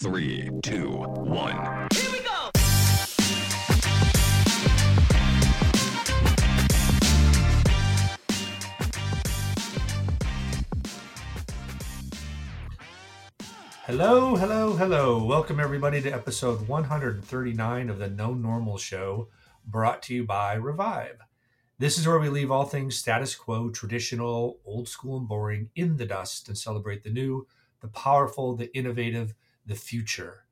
Three, two, one. Here we go. Hello, hello, hello. Welcome everybody to episode 139 of the No Normal Show, brought to you by Revive. This is where we leave all things status quo, traditional, old school, and boring in the dust and celebrate the new, the powerful, the innovative, the future,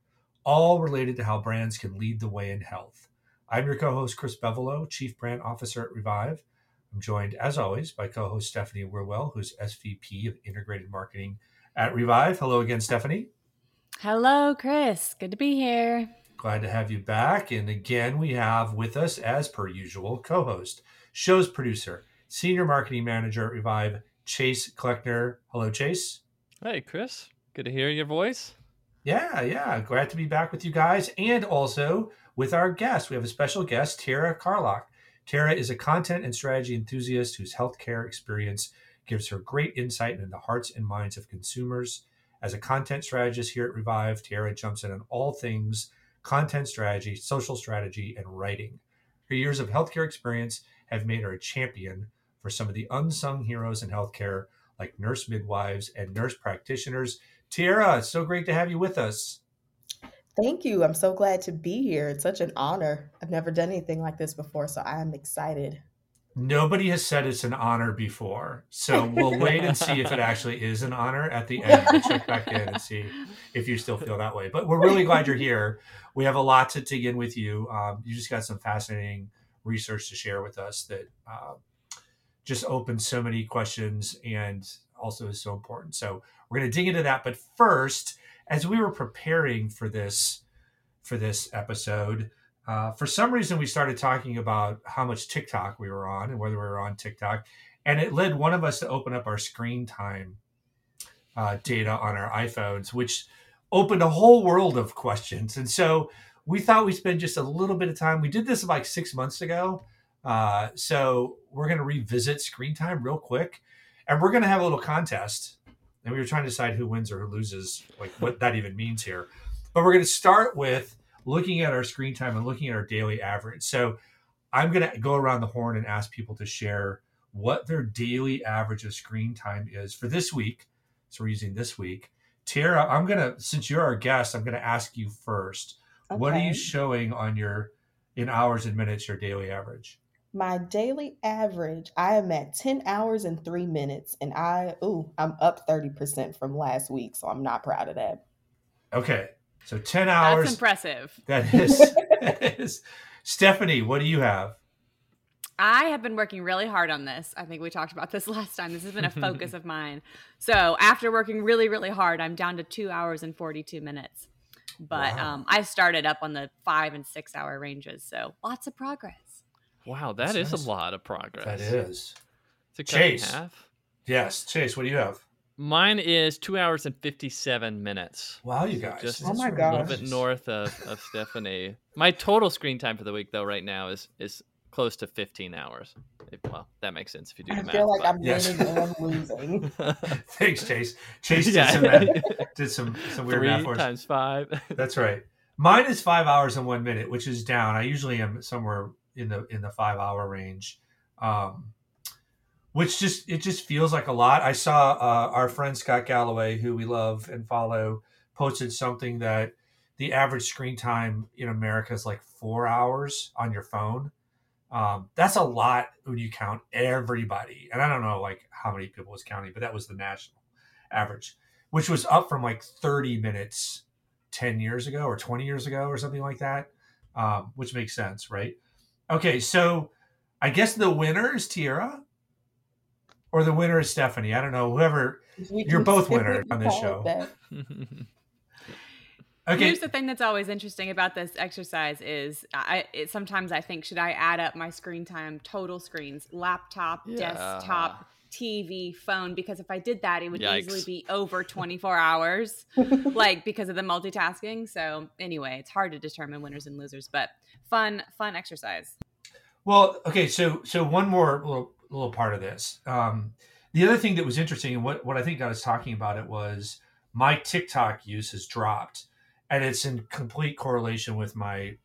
all related to how brands can lead the way in health. I'm your co host, Chris Bevolo, Chief Brand Officer at Revive. I'm joined, as always, by co host Stephanie Wirwell, who's SVP of Integrated Marketing at Revive. Hello again, Stephanie. Hello, Chris. Good to be here. Glad to have you back. And again, we have with us, as per usual, co host, show's producer, senior marketing manager at Revive, Chase Kleckner. Hello, Chase. Hey, Chris. Good to hear your voice. Yeah, yeah. Glad to be back with you guys. And also with our guest. We have a special guest, Tiera Carlock. Tiera is a content and strategy enthusiast whose healthcare experience gives her great insight into the hearts and minds of consumers. As a content strategist here at Revive, Tiera jumps in on all things content strategy, social strategy, and writing. Her years of healthcare experience have made her a champion for some of the unsung heroes in healthcare, like nurse midwives and nurse practitioners. It's so great to have you with us. Thank you. I'm so glad to be here. It's such an honor. I've never done anything like this before, so I am excited. Nobody has said it's an honor before. So we'll wait and see if it actually is an honor at the end. We'll check back in and see if you still feel that way. But we're really glad you're here. We have a lot to dig in with you. Um, you just got some fascinating research to share with us that uh, just opens so many questions and also is so important. So we're going to dig into that. But first, as we were preparing for this for this episode, uh, for some reason we started talking about how much TikTok we were on and whether we were on TikTok, and it led one of us to open up our screen time uh, data on our iPhones, which opened a whole world of questions. And so we thought we'd spend just a little bit of time. We did this like six months ago. Uh, so we're going to revisit screen time real quick and we're going to have a little contest. And we were trying to decide who wins or who loses, like what that even means here. But we're going to start with looking at our screen time and looking at our daily average. So I'm going to go around the horn and ask people to share what their daily average of screen time is for this week. So we're using this week. Tiera, I'm going to, since you're our guest, I'm going to ask you first. Okay. What are you showing on your, in hours and minutes, your daily average? My daily average, I am at 10 hours and three minutes, and I, ooh, I'm up 30% from last week, so I'm not proud of that. Okay. So 10 hours. That's impressive. That is. that is. Stephanie, what do you have? I have been working really hard on this. I think we talked about this last time. This has been a focus of mine. So after working really, really hard, I'm down to two hours and 42 minutes. But wow. um, I started up on the five and six hour ranges. So lots of progress. Wow, that That's is nice. a lot of progress. That is. Chase. Yes, Chase, what do you have? Mine is two hours and fifty-seven minutes. Wow, you guys! Just oh my god, a little bit north of, of Stephanie. My total screen time for the week, though, right now is is close to fifteen hours. Well, that makes sense if you do the I math. I feel like but... I'm yes. winning and losing. Thanks, Chase. Chase did yeah. some did some some weird Three math for us. times five. That's right. Mine is five hours and one minute, which is down. I usually am somewhere in the in the five hour range. Um, which just it just feels like a lot. I saw uh, our friend Scott Galloway, who we love and follow, posted something that the average screen time in America is like four hours on your phone. Um, that's a lot when you count everybody, and I don't know like how many people was counting, but that was the national average, which was up from like thirty minutes ten years ago or twenty years ago or something like that, um, which makes sense, right? Okay, so I guess the winner is Tiera, or the winner is Stephanie. I don't know. Whoever you're both winners on this show. okay. Here's the thing that's always interesting about this exercise is I it, sometimes I think should I add up my screen time total screens, laptop, yeah. desktop, TV, phone because if I did that it would Yikes. easily be over 24 hours like because of the multitasking. So anyway, it's hard to determine winners and losers, but fun fun exercise. Well, okay, so so one more little little part of this. Um, the other thing that was interesting, and what what I think I was talking about it was my TikTok use has dropped, and it's in complete correlation with my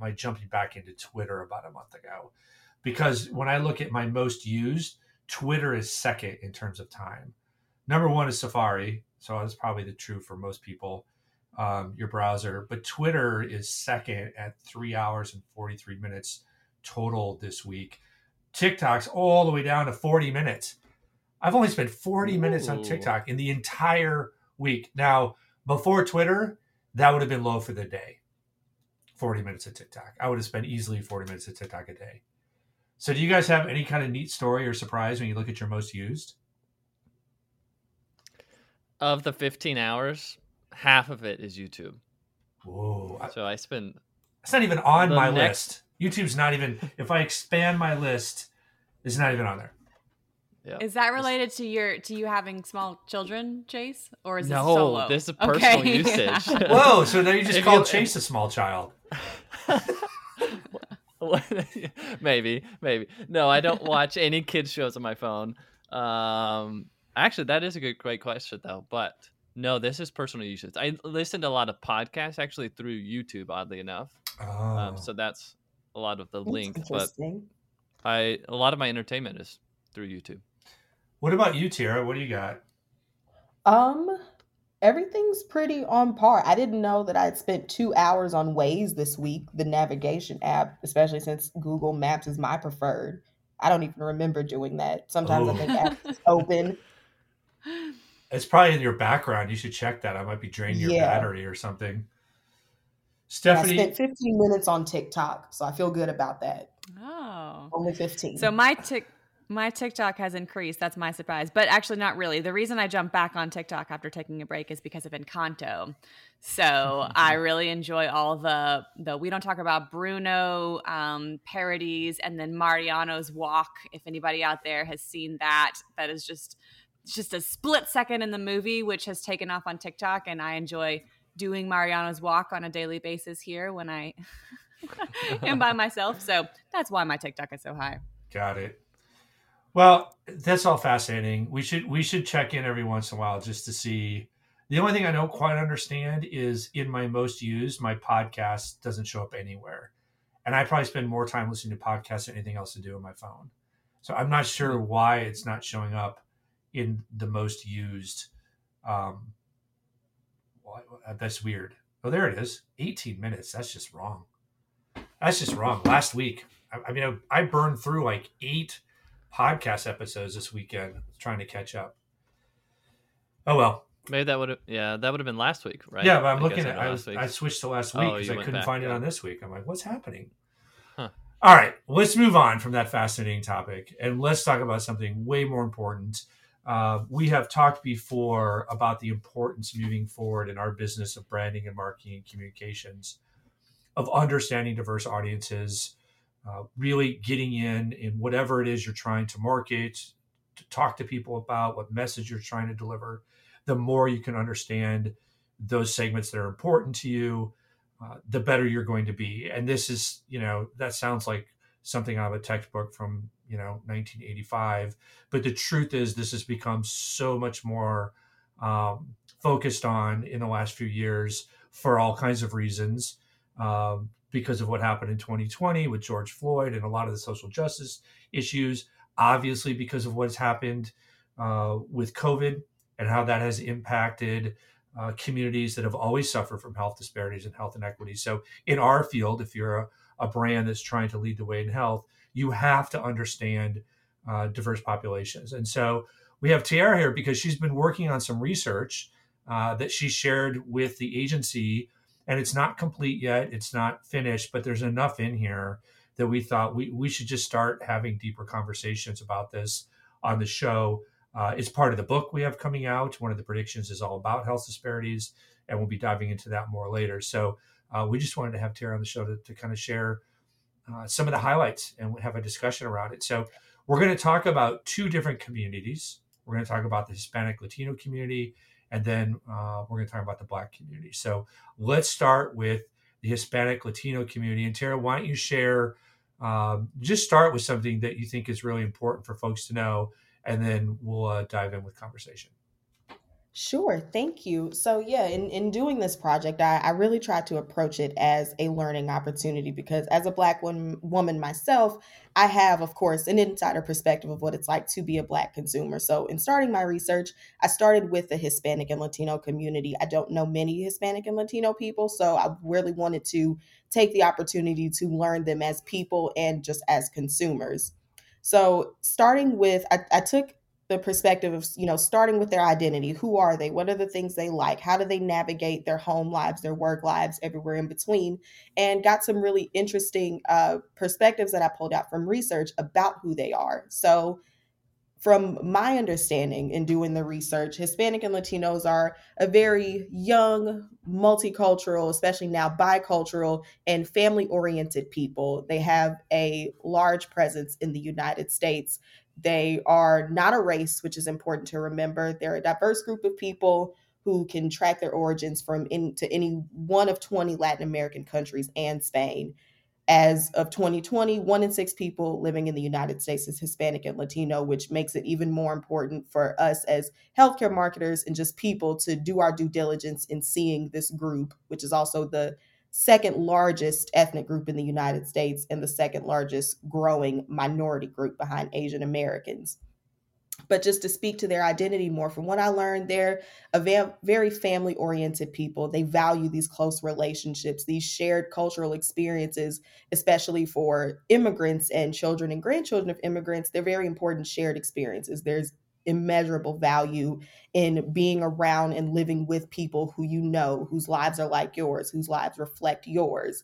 my jumping back into Twitter about a month ago, because when I look at my most used, Twitter is second in terms of time. Number one is Safari, so that's probably the true for most people. Um, your browser, but Twitter is second at three hours and 43 minutes total this week. TikTok's all the way down to 40 minutes. I've only spent 40 Ooh. minutes on TikTok in the entire week. Now, before Twitter, that would have been low for the day. 40 minutes of TikTok. I would have spent easily 40 minutes of TikTok a day. So, do you guys have any kind of neat story or surprise when you look at your most used? Of the 15 hours, half of it is YouTube. Whoa. So I spend. It's not even on my next... list. YouTube's not even. If I expand my list, it's not even on there. Yeah. Is that related to your to you having small children, Chase, or is no, this solo? this is personal okay. usage. Whoa! So now you just called Chase a small child. maybe, maybe. No, I don't watch any kids shows on my phone. Um, actually, that is a good, great question though. But no, this is personal usage. I listen to a lot of podcasts actually through YouTube. Oddly enough, um, oh. um, so that's a lot of the that's link. But I a lot of my entertainment is through YouTube. What about you, Tiera? What do you got? Um, everything's pretty on par. I didn't know that I'd spent two hours on Waze this week, the navigation app, especially since Google Maps is my preferred. I don't even remember doing that. Sometimes Ooh. I think apps open. It's probably in your background. You should check that. I might be draining your yeah. battery or something. Stephanie, I spent 15 minutes on TikTok, so I feel good about that. Oh, only 15. So my tick my TikTok has increased. That's my surprise. But actually, not really. The reason I jumped back on TikTok after taking a break is because of Encanto. So I really enjoy all the the we don't talk about Bruno um, parodies and then Mariano's walk. If anybody out there has seen that, that is just just a split second in the movie, which has taken off on TikTok, and I enjoy doing Mariano's walk on a daily basis here when I am by myself. So that's why my TikTok is so high. Got it. Well, that's all fascinating. We should we should check in every once in a while just to see. The only thing I don't quite understand is in my most used, my podcast doesn't show up anywhere, and I probably spend more time listening to podcasts than anything else to do on my phone. So I'm not sure mm-hmm. why it's not showing up in the most used. Um, well, that's weird. Oh, there it is. 18 minutes. That's just wrong. That's just wrong. Last week, I, I mean, I, I burned through like eight podcast episodes this weekend trying to catch up. Oh well. Maybe that would have yeah that would have been last week, right? Yeah, but I'm I looking at I, I, switched to last week because oh, I couldn't back, find it on this week. I'm like, what's happening? Huh. All right, let's move on from that fascinating topic and let's talk about something way more important. Uh, we have talked before about the importance moving forward in our business of branding and marketing and communications of understanding diverse audiences uh, really getting in in whatever it is you're trying to market, to talk to people about, what message you're trying to deliver, the more you can understand those segments that are important to you, uh, the better you're going to be. And this is, you know, that sounds like something out of a textbook from, you know, 1985. But the truth is, this has become so much more um, focused on in the last few years for all kinds of reasons. Um, because of what happened in 2020 with George Floyd and a lot of the social justice issues. Obviously, because of what's happened uh, with COVID and how that has impacted uh, communities that have always suffered from health disparities and health inequities. So, in our field, if you're a, a brand that's trying to lead the way in health, you have to understand uh, diverse populations. And so, we have Tiera here because she's been working on some research uh, that she shared with the agency and it's not complete yet. It's not finished, but there's enough in here that we thought we, we should just start having deeper conversations about this on the show. Uh, it's part of the book we have coming out. One of the predictions is all about health disparities, and we'll be diving into that more later. So uh, we just wanted to have Tiera on the show to, to kind of share uh, some of the highlights and we have a discussion around it. So we're going to talk about two different communities. We're going to talk about the Hispanic Latino community and then uh, we're going to talk about the Black community. So let's start with the Hispanic Latino community. And Tiera, why don't you share? Um, just start with something that you think is really important for folks to know, and then we'll uh, dive in with conversation. Sure, thank you. So, yeah, in, in doing this project, I, I really tried to approach it as a learning opportunity because, as a Black woman, woman myself, I have, of course, an insider perspective of what it's like to be a Black consumer. So, in starting my research, I started with the Hispanic and Latino community. I don't know many Hispanic and Latino people, so I really wanted to take the opportunity to learn them as people and just as consumers. So, starting with, I, I took the perspective of you know starting with their identity. Who are they? What are the things they like? How do they navigate their home lives their work lives everywhere in between? And got some really interesting uh, perspectives that i pulled out from research about who they are. So from my understanding in doing the research, Hispanic and Latinos are a very young, multicultural, especially now bicultural, and family oriented people. They have a large presence in the United States. They are not a race, which is important to remember. They're a diverse group of people who can track their origins from into any one of 20 Latin American countries and Spain. As of 2020, one in six people living in the United States is Hispanic and Latino, which makes it even more important for us as healthcare marketers and just people to do our due diligence in seeing this group, which is also the second largest ethnic group in the United States and the second largest growing minority group behind Asian Americans. But just to speak to their identity more, from what I learned, they're a very family oriented people. They value these close relationships, these shared cultural experiences, especially for immigrants and children and grandchildren of immigrants. They're very important shared experiences. There's immeasurable value in being around and living with people who you know, whose lives are like yours, whose lives reflect yours.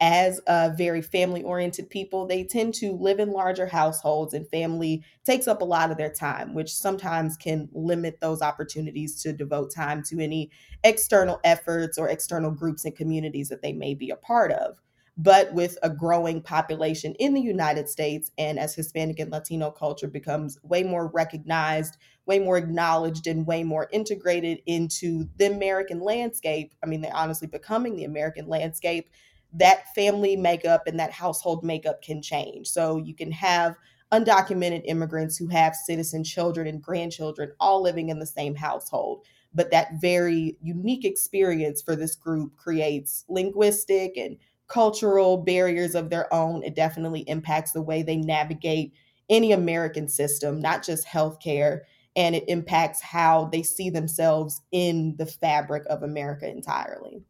As a very family oriented people, they tend to live in larger households, and family takes up a lot of their time, which sometimes can limit those opportunities to devote time to any external efforts or external groups and communities that they may be a part of but with a growing population in the United States, and as Hispanic and Latino culture becomes way more recognized, way more acknowledged, and way more integrated into the American landscape, I mean, they're honestly becoming the American landscape, that family makeup and that household makeup can change. So you can have undocumented immigrants who have citizen children and grandchildren all living in the same household. But that very unique experience for this group creates linguistic and cultural barriers of their own. It definitely impacts the way they navigate any American system, not just healthcare. And it impacts how they see themselves in the fabric of America entirely.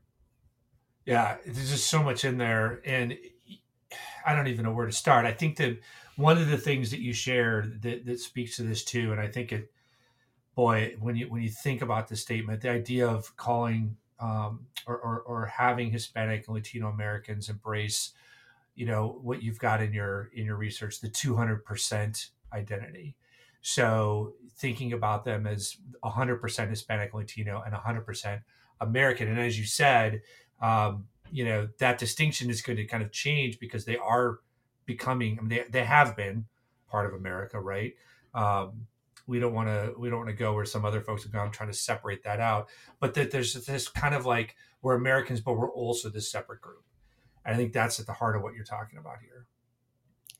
Yeah, there's just so much in there. And I don't even know where to start. I think that one of the things that you shared that, that speaks to this too, and I think it, boy, when you when you think about the statement, the idea of calling um, or, or, or having Hispanic and Latino Americans embrace, you know, what you've got in your in your research, the 200% identity. So thinking about them as 100% Hispanic, Latino, and 100% American, and as you said, um, you know, that distinction is going to kind of change because they are becoming. I mean, they they have been part of America, right? Um, we don't want to we don't want to go where some other folks have gone trying to separate that out. But that there's this kind of like we're americans but we're also this separate group. And i think that's at the heart of what you're talking about here.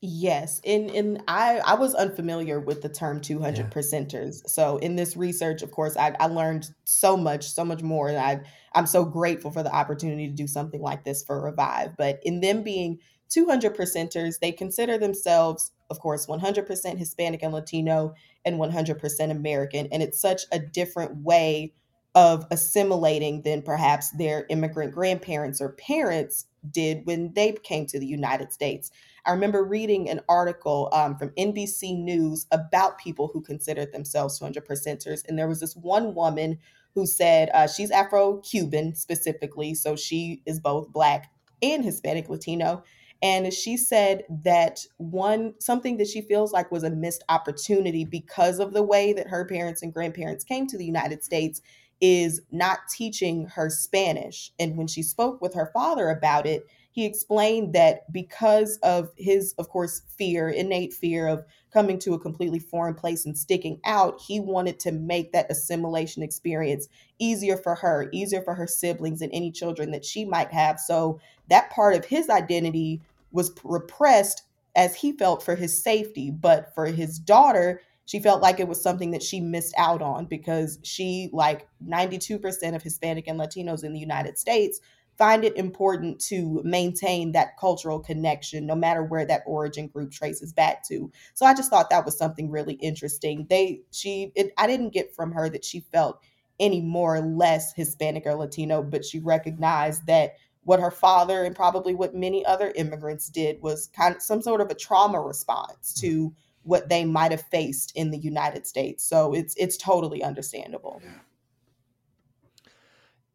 Yes and and i i was unfamiliar with the term 200 yeah. percenters. So in this research of course I, I learned so much so much more and i i'm so grateful for the opportunity to do something like this for revive. But in them being 200 percenters they consider themselves of course 100% hispanic and latino and 100% American. And it's such a different way of assimilating than perhaps their immigrant grandparents or parents did when they came to the United States. I remember reading an article um, from NBC News about people who considered themselves 200 percenters. And there was this one woman who said uh, she's Afro Cuban specifically. So she is both Black and Hispanic Latino. And she said that one something that she feels like was a missed opportunity because of the way that her parents and grandparents came to the United States is not teaching her Spanish. And when she spoke with her father about it, he explained that because of his, of course, fear, innate fear of coming to a completely foreign place and sticking out, he wanted to make that assimilation experience easier for her, easier for her siblings and any children that she might have. So that part of his identity was repressed as he felt for his safety. But for his daughter, she felt like it was something that she missed out on because she, like 92% of Hispanic and Latinos in the United States, find it important to maintain that cultural connection no matter where that origin group traces back to so i just thought that was something really interesting they she it, i didn't get from her that she felt any more or less hispanic or latino but she recognized that what her father and probably what many other immigrants did was kind of some sort of a trauma response to mm-hmm. what they might have faced in the united states so it's it's totally understandable yeah.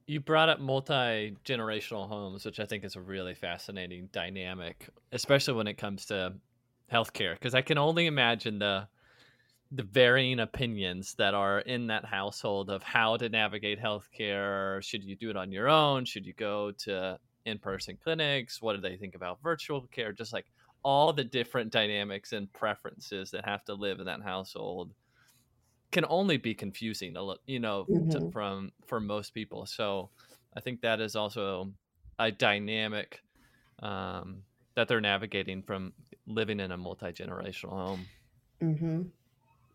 You brought up multi generational homes, which I think is a really fascinating dynamic, especially when it comes to healthcare. Because I can only imagine the the varying opinions that are in that household of how to navigate healthcare. Should you do it on your own? Should you go to in person clinics? What do they think about virtual care? Just like all the different dynamics and preferences that have to live in that household can only be confusing you know mm-hmm. to, from for most people so i think that is also a dynamic um, that they're navigating from living in a multi-generational home mm-hmm.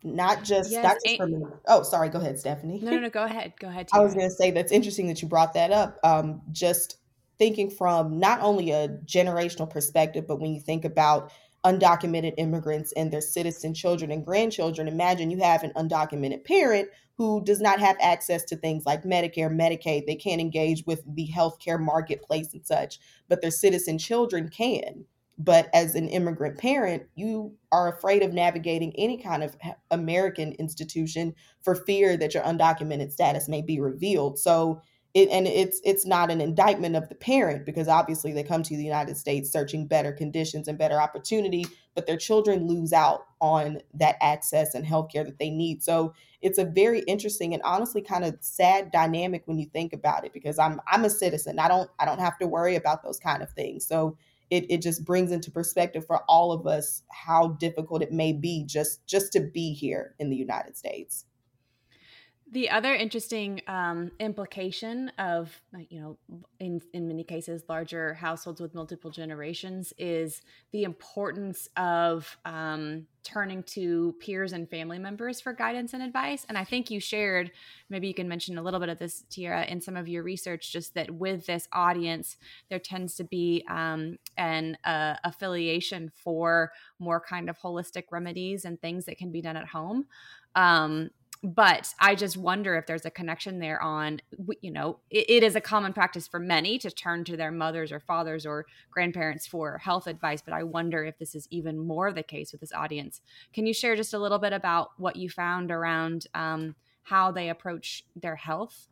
Not just yes, not just oh sorry go ahead stephanie no no no go ahead go ahead i was going to say that's interesting that you brought that up um, just thinking from not only a generational perspective but when you think about undocumented immigrants and their citizen children and grandchildren. Imagine you have an undocumented parent who does not have access to things like Medicare, Medicaid. They can't engage with the healthcare marketplace and such, but their citizen children can. But as an immigrant parent, you are afraid of navigating any kind of American institution for fear that your undocumented status may be revealed. So it, and it's it's not an indictment of the parent because obviously they come to the United States searching better conditions and better opportunity, but their children lose out on that access and healthcare that they need. So it's a very interesting and honestly kind of sad dynamic when you think about it because I'm I'm a citizen. I don't I don't have to worry about those kind of things. So it, it just brings into perspective for all of us how difficult it may be just just to be here in the United States. The other interesting um, implication of, you know, in, in many cases, larger households with multiple generations is the importance of um, turning to peers and family members for guidance and advice. And I think you shared, maybe you can mention a little bit of this, Tiera, in some of your research, just that with this audience, there tends to be um, an uh, affiliation for more kind of holistic remedies and things that can be done at home. Um, but I just wonder if there's a connection there on, you know, it, it is a common practice for many to turn to their mothers or fathers or grandparents for health advice. But I wonder if this is even more the case with this audience. Can you share just a little bit about what you found around um, how they approach their health?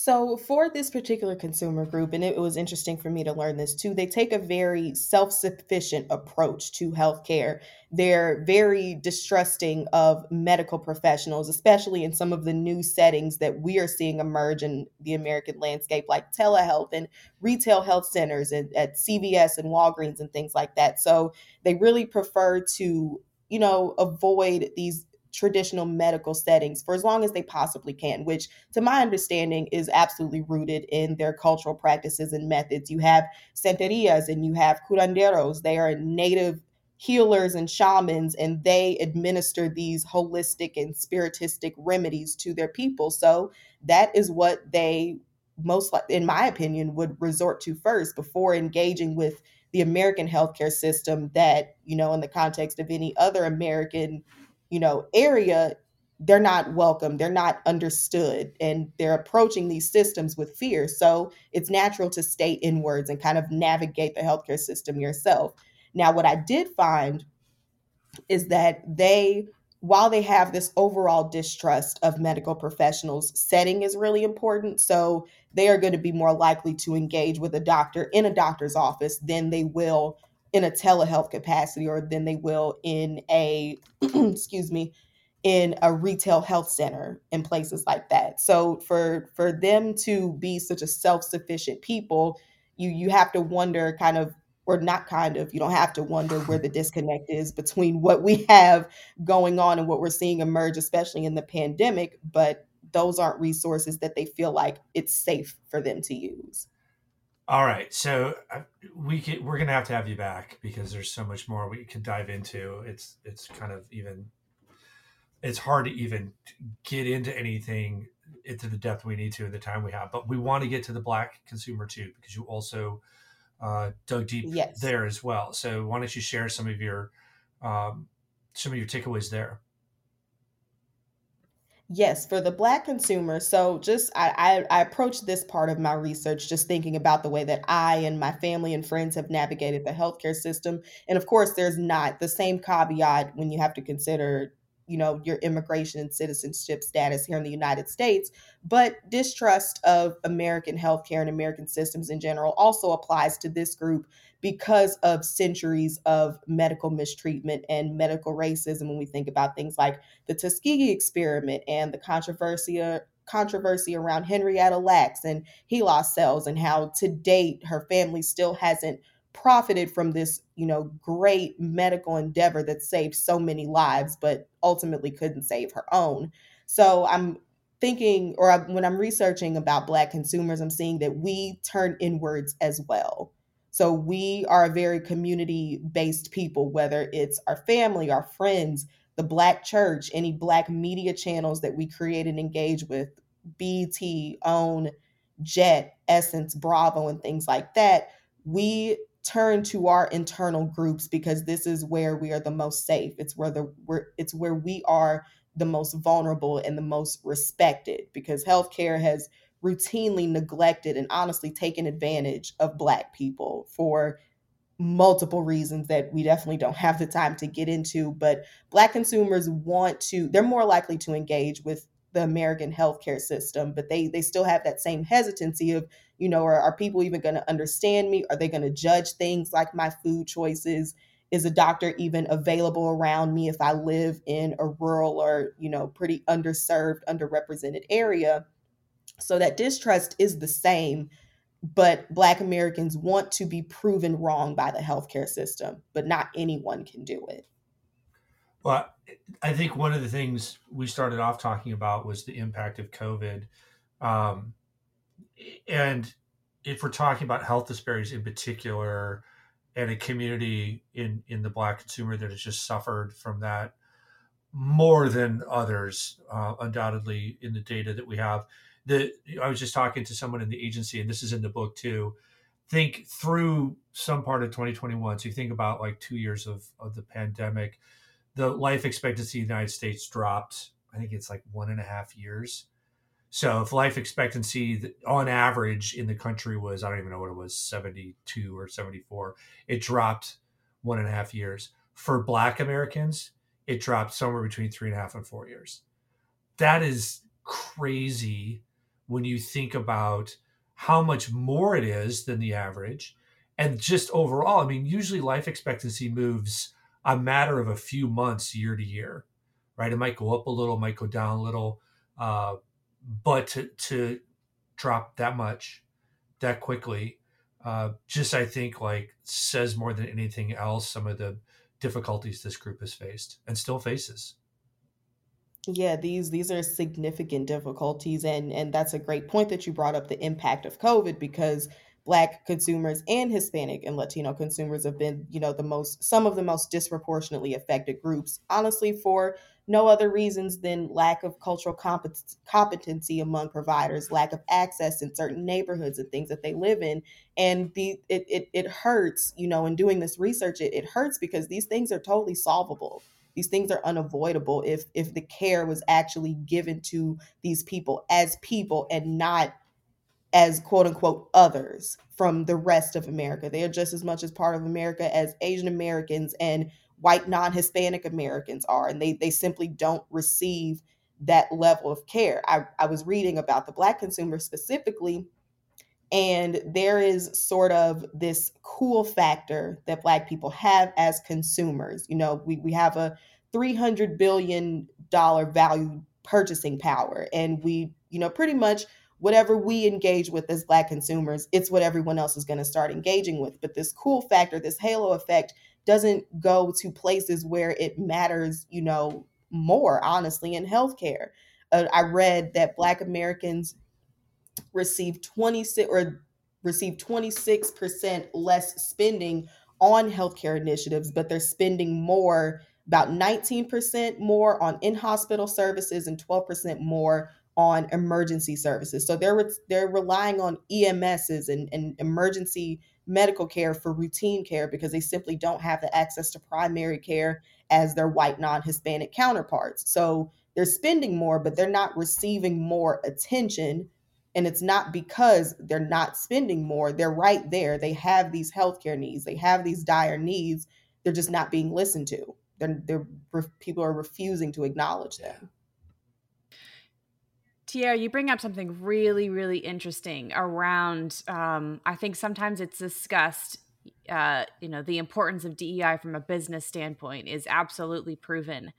So, for this particular consumer group, and it was interesting for me to learn this too, they take a very self sufficient approach to healthcare. They're very distrusting of medical professionals, especially in some of the new settings that we are seeing emerge in the American landscape, like telehealth and retail health centers and at CVS and Walgreens and things like that. So, they really prefer to you know avoid these traditional medical settings for as long as they possibly can, which, to my understanding, is absolutely rooted in their cultural practices and methods. You have santerias and you have curanderos, they are native healers and shamans, and they administer these holistic and spiritistic remedies to their people. So that is what they most like in my opinion would resort to first before engaging with the American healthcare system that, you know, in the context of any other American you know area they're not welcome they're not understood and they're approaching these systems with fear. So it's natural to stay inwards and kind of navigate the healthcare system yourself. Now what i did find is that they while they have this overall distrust of medical professionals setting is really important. So they are going to be more likely to engage with a doctor in a doctor's office than they will in a telehealth capacity or than they will in a excuse me in a retail health center in places like that. So for for them to be such a self-sufficient people you you have to wonder kind of or not kind of you don't have to wonder where the disconnect is between what we have going on and what we're seeing emerge especially in the pandemic but those aren't resources that they feel like it's safe for them to use all right, so uh, we can, we're gonna have to have you back because there's so much more we could dive into. It's it's kind of even it's hard to even get into anything into the depth we need to in the time we have. But we want to get to the black consumer too, because you also uh, dug deep yes. there as well. So why don't you share some of your um, some of your takeaways there? Yes, for the black consumer. So just I, I I approached this part of my research just thinking about the way that I and my family and friends have navigated the healthcare system. And of course, there's not the same caveat when you have to consider you know your immigration and citizenship status here in the United States, but distrust of American healthcare and American systems in general also applies to this group because of centuries of medical mistreatment and medical racism when we think about things like the Tuskegee experiment and the controversy controversy around Henrietta Lacks and HeLa cells and how to date her family still hasn't profited from this, you know, great medical endeavor that saved so many lives, but ultimately couldn't save her own. So I'm thinking, or when I'm researching about Black consumers, I'm seeing that we turn inwards as well. So we are a very community based people, whether it's our family, our friends, the Black church, any Black media channels that we create and engage with, BET, OWN, Jet, Essence, Bravo, and things like that. We turn to our internal groups because this is where we are the most safe. It's where the it's where we are the most vulnerable and the most respected because healthcare has routinely neglected and honestly taken advantage of black people for multiple reasons that we definitely don't have the time to get into but black consumers want to they're more likely to engage with the American healthcare system, but they they still have that same hesitancy of, you know, are, are people even going to understand me? Are they going to judge things like my food choices? Is a doctor even available around me if I live in a rural or, you know, pretty underserved, underrepresented area? So that distrust is the same, but Black Americans want to be proven wrong by the healthcare system, but not anyone can do it. Well, I think one of the things we started off talking about was the impact of COVID. Um, and if we're talking about health disparities in particular, and a community in in the black consumer that has just suffered from that more than others, uh, undoubtedly in the data that we have. The I was just talking to someone in the agency, and this is in the book too. Think through some part of 2021. So you think about like two years of of the pandemic the life expectancy in the United States dropped. I think it's like one and a half years. So if life expectancy on average in the country was, I don't even know what it was, 72 or 74, it dropped one and a half years. For Black Americans, it dropped somewhere between three and a half and four years. That is crazy when you think about how much more it is than the average. And just overall, I mean, usually life expectancy moves a matter of a few months year to year, right? It might go up a little, might go down a little, uh, but to, to drop that much that quickly, uh, just I think like says more than anything else some of the difficulties this group has faced and still faces. Yeah, these these are significant difficulties and and that's a great point that you brought up the impact of COVID because black consumers and hispanic and latino consumers have been you know the most some of the most disproportionately affected groups honestly for no other reasons than lack of cultural compet- competency among providers lack of access in certain neighborhoods and things that they live in and the it it, it hurts you know in doing this research it, it hurts because these things are totally solvable these things are unavoidable if if the care was actually given to these people as people and not as quote unquote others from the rest of America. They are just as much as part of America as Asian Americans and white non Hispanic Americans are. And they, they simply don't receive that level of care. I, I was reading about the Black consumer specifically, and there is sort of this cool factor that Black people have as consumers. You know, we, we have a $300 billion value purchasing power, and we, you know, pretty much whatever we engage with as black consumers it's what everyone else is going to start engaging with but this cool factor this halo effect doesn't go to places where it matters you know more honestly in healthcare uh, i read that black americans receive 26 or receive 26% less spending on healthcare initiatives but they're spending more about 19% more on in-hospital services and 12% more on emergency services. So they're they're relying on EMSs and, and emergency medical care for routine care because they simply don't have the access to primary care as their white non-Hispanic counterparts. So they're spending more, but they're not receiving more attention. And it's not because they're not spending more. They're right there. They have these healthcare needs. They have these dire needs. They're just not being listened to. They're, they're people are refusing to acknowledge them. Tiera, you bring up something really, really interesting around. Um, I think sometimes it's discussed. Uh, you know, the importance of DEI from a business standpoint is absolutely proven.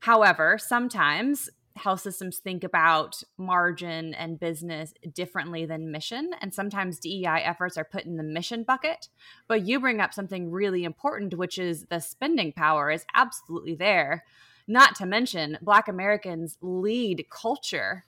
However, sometimes health systems think about margin and business differently than mission. And sometimes DEI efforts are put in the mission bucket. But you bring up something really important, which is the spending power is absolutely there. Not to mention, Black Americans lead culture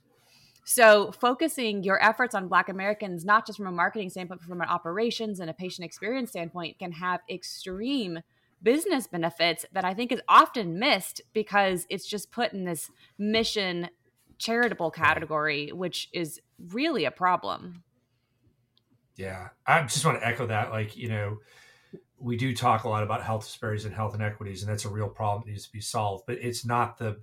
so, focusing your efforts on Black Americans, not just from a marketing standpoint, but from an operations and a patient experience standpoint, can have extreme business benefits that I think is often missed because it's just put in this mission charitable category, which is really a problem. Yeah, I just want to echo that. Like, you know, we do talk a lot about health disparities and health inequities, and that's a real problem that needs to be solved. But it's not the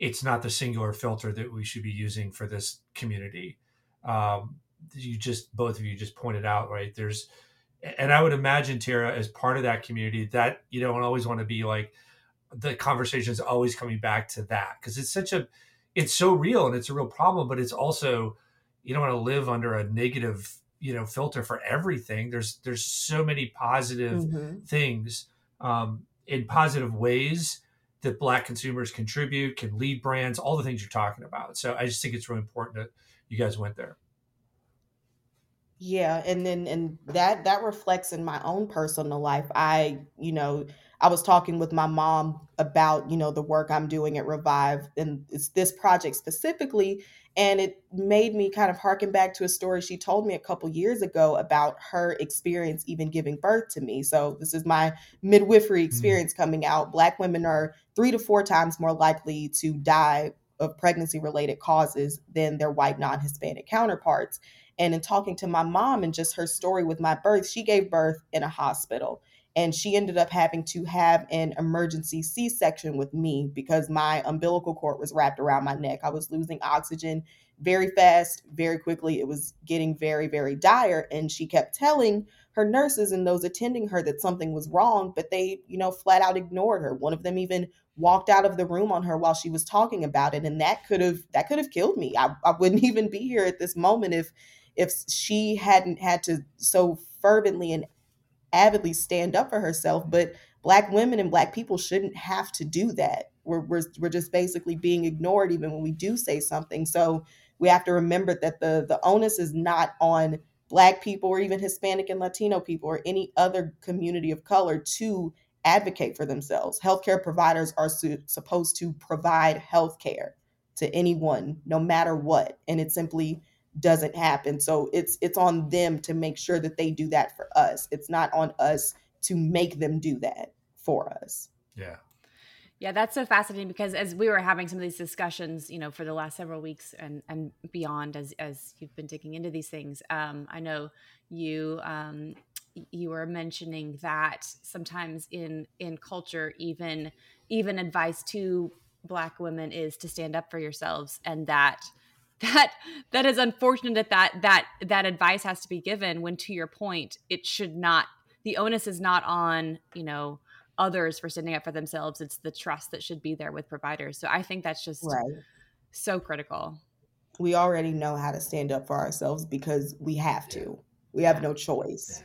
it's not the singular filter that we should be using for this community. Um, you just both of you just pointed out, right? There's, and I would imagine Tiera as part of that community that you don't always want to be like the conversation is always coming back to that because it's such a, it's so real and it's a real problem, but it's also you don't want to live under a negative you know filter for everything. There's there's so many positive mm-hmm. things um, in positive ways that black consumers contribute, can lead brands, all the things you're talking about. So I just think it's really important that you guys went there. Yeah, and then and that that reflects in my own personal life. I, you know, I was talking with my mom about, you know, the work I'm doing at Revive and it's this project specifically and it made me kind of harken back to a story she told me a couple years ago about her experience even giving birth to me. So, this is my midwifery mm. experience mm-hmm. coming out. Black women are three to four times more likely to die of pregnancy related causes than their white non Hispanic counterparts. And in talking to my mom and just her story with my birth, she gave birth in a hospital and she ended up having to have an emergency c-section with me because my umbilical cord was wrapped around my neck. I was losing oxygen very fast very quickly. It was getting very very dire and she kept telling her nurses and those attending her that something was wrong but they you know flat out ignored her. One of them even walked out of the room on her while she was talking about it and that could have that could have killed me. I, I wouldn't even be here at this moment if if she hadn't had to so fervently and avidly stand up for herself but black women and black people shouldn't have to do that. We're, we're, we're just basically being ignored even when we do say something. So we have to remember that the the onus is not on black people or even hispanic and latino people or any other community of color to advocate for themselves. Healthcare providers are su- supposed to provide healthcare to anyone no matter what. And it's simply doesn't happen. So it's it's on them to make sure that they do that for us. It's not on us to make them do that for us. Yeah. Yeah, that's so fascinating because as we were having some of these discussions, you know, for the last several weeks and and beyond, as as you've been digging into these things, um, I know you um, you were mentioning that sometimes in in culture, even even advice to Black women is to stand up for yourselves, and that that that is unfortunate that that that that advice has to be given when to your point it should not the onus is not on you know others for standing up for themselves. It's the trust that should be there with providers. So i think that's just right. so critical. We already know how to stand up for ourselves because we have to. We have no choice.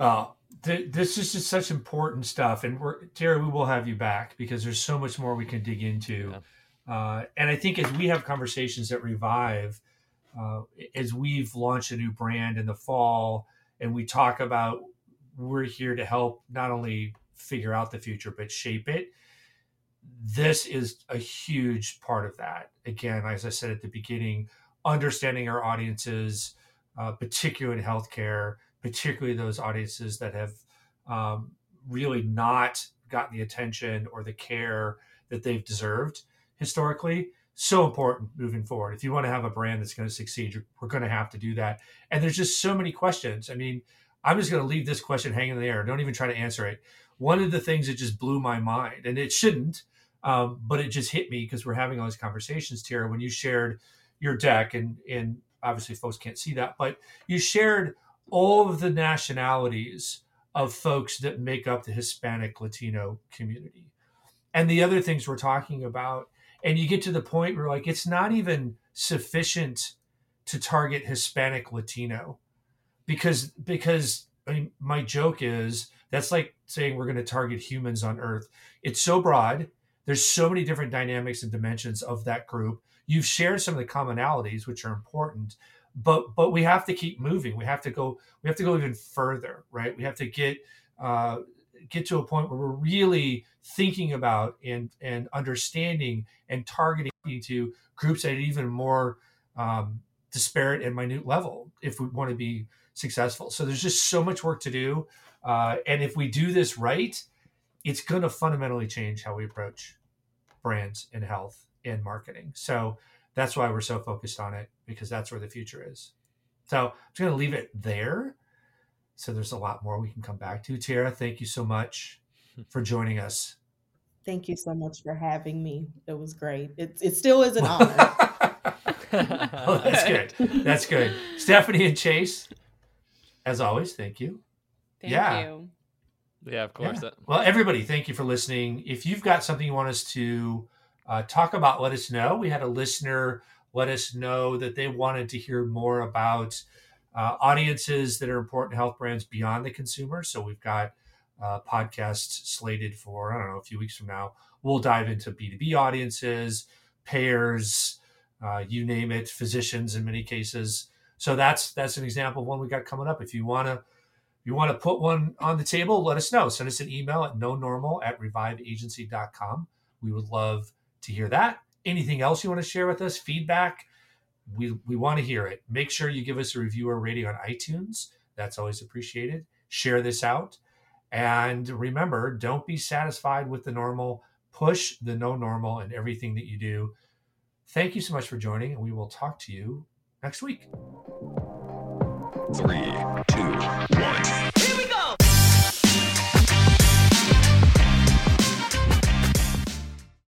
Yeah. uh, th- this is just such important stuff and we're terry we will have you back because there's so much more we can dig into. Yeah uh, and I think as we have conversations that revive, uh, as we've launched a new brand in the fall, and we talk about we're here to help not only figure out the future but shape it. This is a huge part of that. Again, as I said at the beginning, understanding our audiences, uh, particularly in healthcare, particularly those audiences that have um, really not gotten the attention or the care that they've deserved historically. So important moving forward. If you want to have a brand that's going to succeed, we're going to have to do that. And there's just so many questions. I mean, I'm just going to leave this question hanging in the air. Don't even try to answer it. One of the things that just blew my mind, and it shouldn't, um, but it just hit me because we're having all these conversations, Tiera, when you shared your deck, and and obviously folks can't see that, but you shared all of the nationalities of folks that make up the Hispanic Latino community. And the other things we're talking about, and you get to the point where like it's not even sufficient to target Hispanic Latino because because I mean, my joke is that's like saying we're going to target humans on earth. It's so broad. There's so many different dynamics and dimensions of that group. You've shared some of the commonalities which are important, but but we have to keep moving we have to go we have to go even further right we have to get uh, get to a point where we're really thinking about and and understanding and targeting to groups at an even more um, disparate and minute level if we want to be successful so there's just so much work to do uh, and if we do this right it's going to fundamentally change how we approach brands and health and marketing so that's why we're so focused on it because that's where the future is. So I'm just going to leave it there. So there's a lot more we can come back to. Tiera, thank you so much for joining us. Thank you so much for having me. It was great. It, it still is an honor. well, that's good. That's good. Stephanie and Chase, as always, thank you. Thank Yeah. you. Yeah, of course. Yeah. Well, everybody, thank you for listening. If you've got something you want us to uh, talk about, let us know. We had a listener let us know that they wanted to hear more about uh, audiences that are important to health brands beyond the consumer. So we've got uh, podcasts slated for, I don't know, a few weeks from now. We'll dive into B2B audiences, payers, uh, you name it, physicians in many cases. So that's that's an example of one we got coming up. If you want to you want to put one on the table, let us know. Send us an email at no normal at reviveagency.com. We would love to hear that. Anything else you want to share with us? Feedback? We, we want to hear it. Make sure you give us a review or rating on iTunes. That's always appreciated. Share this out. And remember, don't be satisfied with the normal. Push the no normal in everything that you do. Thank you so much for joining, and we will talk to you next week. Three, two,